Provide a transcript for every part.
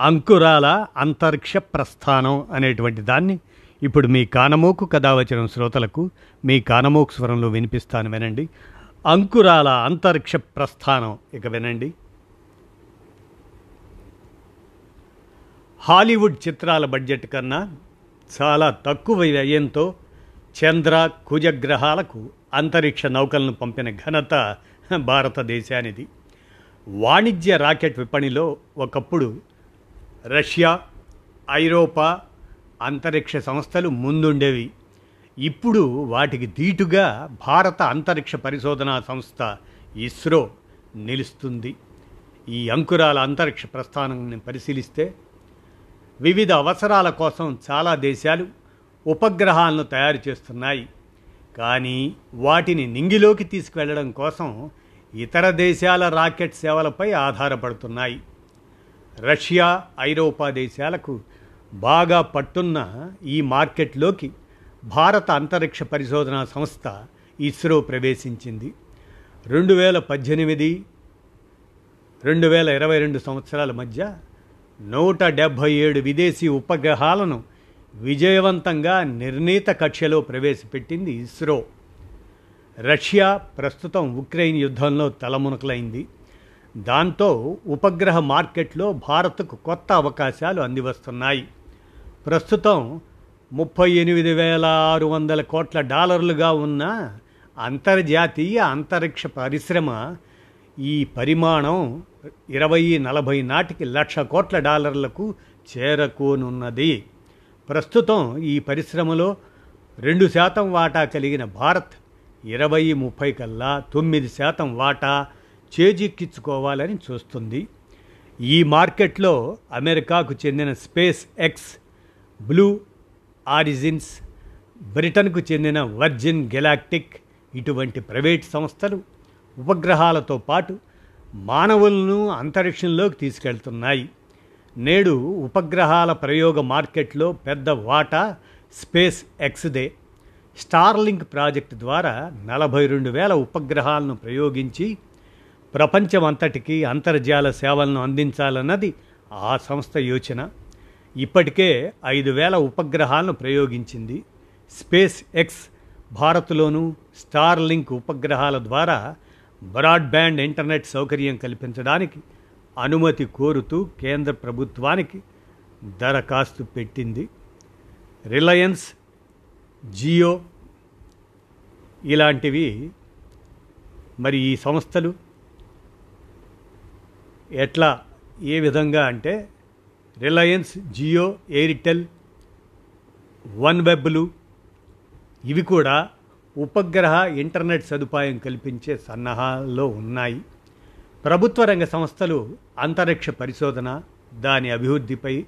అంకురాల అంతరిక్ష ప్రస్థానం అనేటువంటి దాన్ని ఇప్పుడు మీ కానమోకు కథావచనం శ్రోతలకు మీ కానమోకు స్వరంలో వినిపిస్తాను వినండి. అంకురాల అంతరిక్ష ప్రస్థానం ఇక వినండి. హాలీవుడ్ చిత్రాల బడ్జెట్ కన్నా చాలా తక్కువ వ్యయంతో చంద్ర కుజగ్రహాలకు అంతరిక్ష నౌకలను పంపిన ఘనత భారతదేశానిది. వాణిజ్య రాకెట్ విపణిలో ఒకప్పుడు రష్యా ఐరోపా అంతరిక్ష సంస్థలు ముందుండేవి. ఇప్పుడు వాటికి దీటుగా భారత అంతరిక్ష పరిశోధనా సంస్థ ఇస్రో నిలుస్తుంది. ఈ అంకురాల అంతరిక్ష ప్రస్థానాన్ని పరిశీలిస్తే వివిధ అవసరాల కోసం చాలా దేశాలు ఉపగ్రహాలను తయారు చేస్తున్నాయి. కానీ వాటిని నింగిలోకి తీసుకువెళ్ళడం కోసం ఇతర దేశాల రాకెట్ సేవలపై ఆధారపడుతున్నాయి. రష్యా ఐరోపా దేశాలకు బాగా పట్టున్న ఈ మార్కెట్లోకి భారత అంతరిక్ష పరిశోధనా సంస్థ ఇస్రో ప్రవేశించింది. రెండు వేల పద్దెనిమిది రెండు వేల ఇరవై రెండు సంవత్సరాల మధ్య నూట డెబ్భై ఏడు విదేశీ ఉపగ్రహాలను విజయవంతంగా నిర్ణీత కక్షలో ప్రవేశపెట్టింది ఇస్రో. రష్యా ప్రస్తుతం ఉక్రెయిన్ యుద్ధంలో తలమునకలైంది. దాంతో ఉపగ్రహ మార్కెట్లో భారత్కు కొత్త అవకాశాలు అందివస్తున్నాయి. ప్రస్తుతం ముప్పై ఎనిమిది వేల ఆరు వందల కోట్ల డాలర్లుగా ఉన్న అంతర్జాతీయ అంతరిక్ష పరిశ్రమ ఈ పరిమాణం ఇరవై నలభై నాటికి లక్ష కోట్ల డాలర్లకు చేరకోనున్నది. ప్రస్తుతం ఈ పరిశ్రమలో రెండు శాతం వాటా కలిగిన భారత్ ఇరవై ముప్పై కల్లా తొమ్మిది శాతం వాటా చేజిక్కించుకోవాలని చూస్తుంది. ఈ మార్కెట్లో అమెరికాకు చెందిన స్పేస్ ఎక్స్ బ్లూ ఆరిజిన్స్ బ్రిటన్కు చెందిన వర్జిన్ గెలాక్టిక్ ఇటువంటి ప్రైవేట్ సంస్థలు ఉపగ్రహాలతో పాటు మానవులను అంతరిక్షంలోకి తీసుకెళ్తున్నాయి. నేడు ఉపగ్రహాల ప్రయోగ మార్కెట్లో పెద్ద వాటా స్పేస్ ఎక్స్దే. స్టార్లింక్ ప్రాజెక్టు ద్వారా నలభై రెండు వేల ఉపగ్రహాలను ప్రయోగించి ప్రపంచమంతటికి అంతర్జాల సేవలను అందించాలన్నది ఆ సంస్థ యోచన. ఇప్పటికే ఐదు వేల ఉపగ్రహాలను ప్రయోగించింది. స్పేస్ ఎక్స్ భారత్లోనూ స్టార్ లింక్ ఉపగ్రహాల ద్వారా బ్రాడ్బ్యాండ్ ఇంటర్నెట్ సౌకర్యం కల్పించడానికి అనుమతి కోరుతూ కేంద్ర ప్రభుత్వానికి దరఖాస్తు పెట్టింది. రిలయన్స్ జియో ఇలాంటివి. మరి ఈ సంస్థలు ఎట్లా ఏ విధంగా అంటే రిలయన్స్ జియో ఎయిర్టెల్ వన్ వెబ్లు ఇవి కూడా ఉపగ్రహ ఇంటర్నెట్ సదుపాయం కల్పించే సన్నాహాల్లో ఉన్నాయి. ప్రభుత్వ రంగ సంస్థలు అంతరిక్ష పరిశోధన దాని అభివృద్ధిపై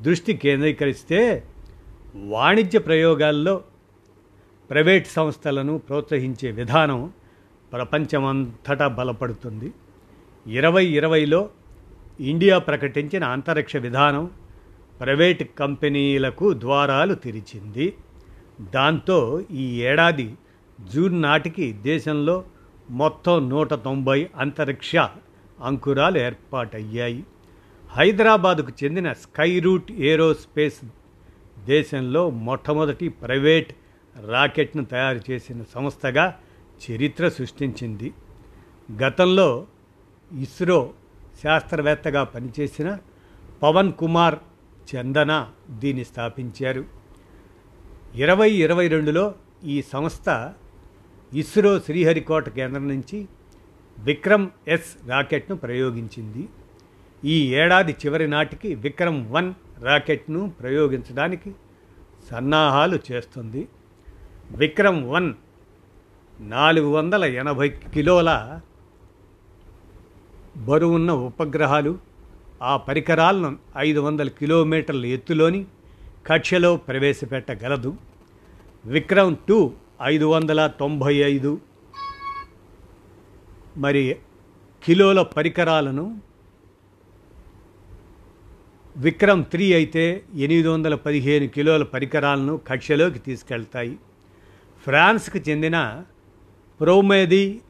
దృష్టి కేంద్రీకరిస్తే వాణిజ్య ప్రయోగాల్లో ప్రైవేట్ సంస్థలను ప్రోత్సహించే విధానం ప్రపంచమంతటా బలపడుతుంది. ఇరవై ఇరవైలో ఇండియా ప్రకటించిన అంతరిక్ష విధానం ప్రైవేట్ కంపెనీలకు ద్వారాలు తెరిచింది. దాంతో ఈ ఏడాది జూన్ నాటికి దేశంలో మొత్తం నూట తొంభై అంతరిక్ష అంకురాలు ఏర్పాటయ్యాయి. హైదరాబాదుకు చెందిన స్కై రూట్ ఏరోస్పేస్ దేశంలో మొట్టమొదటి ప్రైవేట్ రాకెట్ను తయారు చేసిన సంస్థగా చరిత్ర సృష్టించింది. గతంలో ఇస్రో శాస్త్రవేత్తగా పనిచేసిన పవన్ కుమార్ చందన దీన్ని స్థాపించారు. ఇరవై ఇరవై రెండులో ఈ సంస్థ ఇస్రో శ్రీహరికోట కేంద్రం నుంచి విక్రమ్ ఎస్ రాకెట్ను ప్రయోగించింది. ఈ ఏడాది చివరి నాటికి విక్రమ్ వన్ రాకెట్ను ప్రయోగించడానికి సన్నాహాలు చేస్తుంది. విక్రమ్ వన్ నాలుగు వందల ఎనభై కిలోల బరువున్న ఉపగ్రహాలు ఆ పరికరాలను ఐదు వందల కిలోమీటర్ల ఎత్తులోని కక్షలో ప్రవేశపెట్టగలదు. విక్రమ్ టూ ఐదు వందల తొంభై ఐదు మరి కిలోల పరికరాలను విక్రమ్ త్రీ అయితే ఎనిమిది వందల పదిహేను కిలోల పరికరాలను కక్షలోకి తీసుకెళ్తాయి. ఫ్రాన్స్కు చెందిన ప్రోమేది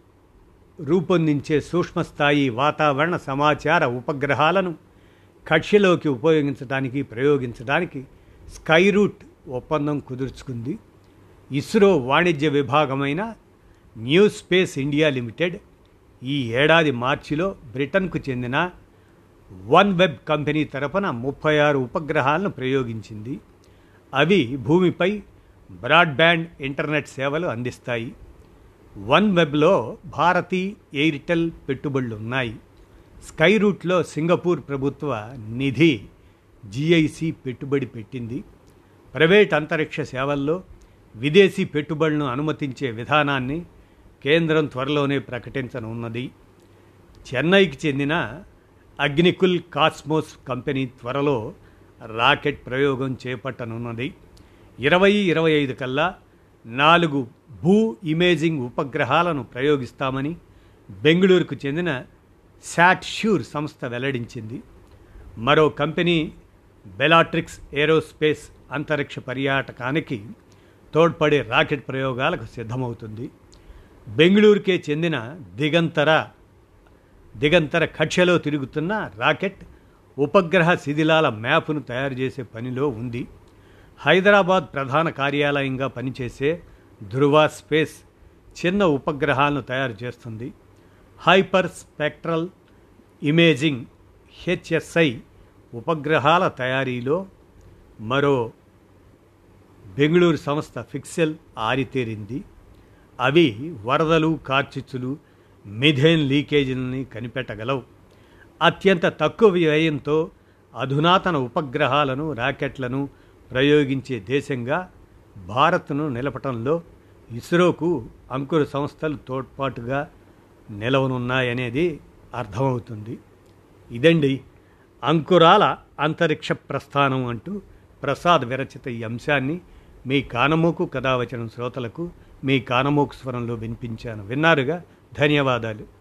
రూపొందించే సూక్ష్మస్థాయి వాతావరణ సమాచార ఉపగ్రహాలను కక్షలోకి ఉపయోగించడానికి ప్రయోగించడానికి స్కైరూట్ ఒప్పందం కుదుర్చుకుంది. ఇస్రో వాణిజ్య విభాగమైన న్యూ స్పేస్ ఇండియా లిమిటెడ్ ఈ ఏడాది మార్చిలో బ్రిటన్కు చెందిన వన్ వెబ్ కంపెనీ తరపున ముప్పై ఆరు ఉపగ్రహాలను ప్రయోగించింది. అవి భూమిపై బ్రాడ్బ్యాండ్ ఇంటర్నెట్ సేవలు అందిస్తాయి. వన్ వెబ్లో భారతీ ఎయిర్టెల్ పెట్టుబడులు ఉన్నాయి. స్కై రూట్లో సింగపూర్ ప్రభుత్వ నిధి జిఐసి పెట్టుబడి పెట్టింది. ప్రైవేట్ అంతరిక్ష సేవల్లో విదేశీ పెట్టుబడులను అనుమతించే విధానాన్ని కేంద్రం త్వరలోనే ప్రకటించనున్నది. చెన్నైకి చెందిన అగ్నికుల్ కాస్మోస్ కంపెనీ త్వరలో రాకెట్ ప్రయోగం చేపట్టనున్నది. ఇరవై ఇరవై ఐదు కల్లా నాలుగు భూ ఇమేజింగ్ ఉపగ్రహాలను ప్రయోగిస్తామని బెంగళూరుకు చెందిన శాట్ష్యూర్ సంస్థ వెల్లడించింది. మరో కంపెనీ బెలాట్రిక్స్ ఏరోస్పేస్ అంతరిక్ష పర్యాటకానికి తోడ్పడే రాకెట్ ప్రయోగాలకు సిద్ధమవుతుంది. బెంగళూరుకే చెందిన దిగంతర దిగంతర కక్షలో తిరుగుతున్న రాకెట్ ఉపగ్రహ శిథిలాల మ్యాప్ను తయారు చేసే పనిలో ఉంది. హైదరాబాద్ ప్రధాన కార్యాలయంగా పనిచేసే ధృవ స్పేస్ చిన్న ఉపగ్రహాలను తయారు చేస్తుంది. హైపర్ స్పెక్ట్రల్ ఇమేజింగ్ హెచ్ఎస్ఐ ఉపగ్రహాల తయారీలో మరో బెంగళూరు సంస్థ ఫిక్సెల్ ఆరితేరింది. అవి వరదలు కార్చిచ్చులు మిథేన్ లీకేజీలని కనిపెట్టగలవు. అత్యంత తక్కువ వ్యయంతో అధునాతన ఉపగ్రహాలను రాకెట్లను ప్రయోగించే దేశంగా భారత్ను నిలపటంలో ఇస్రోకు అంకుర సంస్థలు తోడ్పాటుగా నిలవనున్నాయనేది అర్థమవుతుంది. ఇదండి అంకురాల అంతరిక్ష ప్రస్థానం అంటూ ప్రసాద్ విరచిత ఈ అంశాన్ని మీ కానమోకు కథావచనం శ్రోతలకు మీ కానమోకు స్వరంలో వినిపించాను. విన్నారుగా? ధన్యవాదాలు.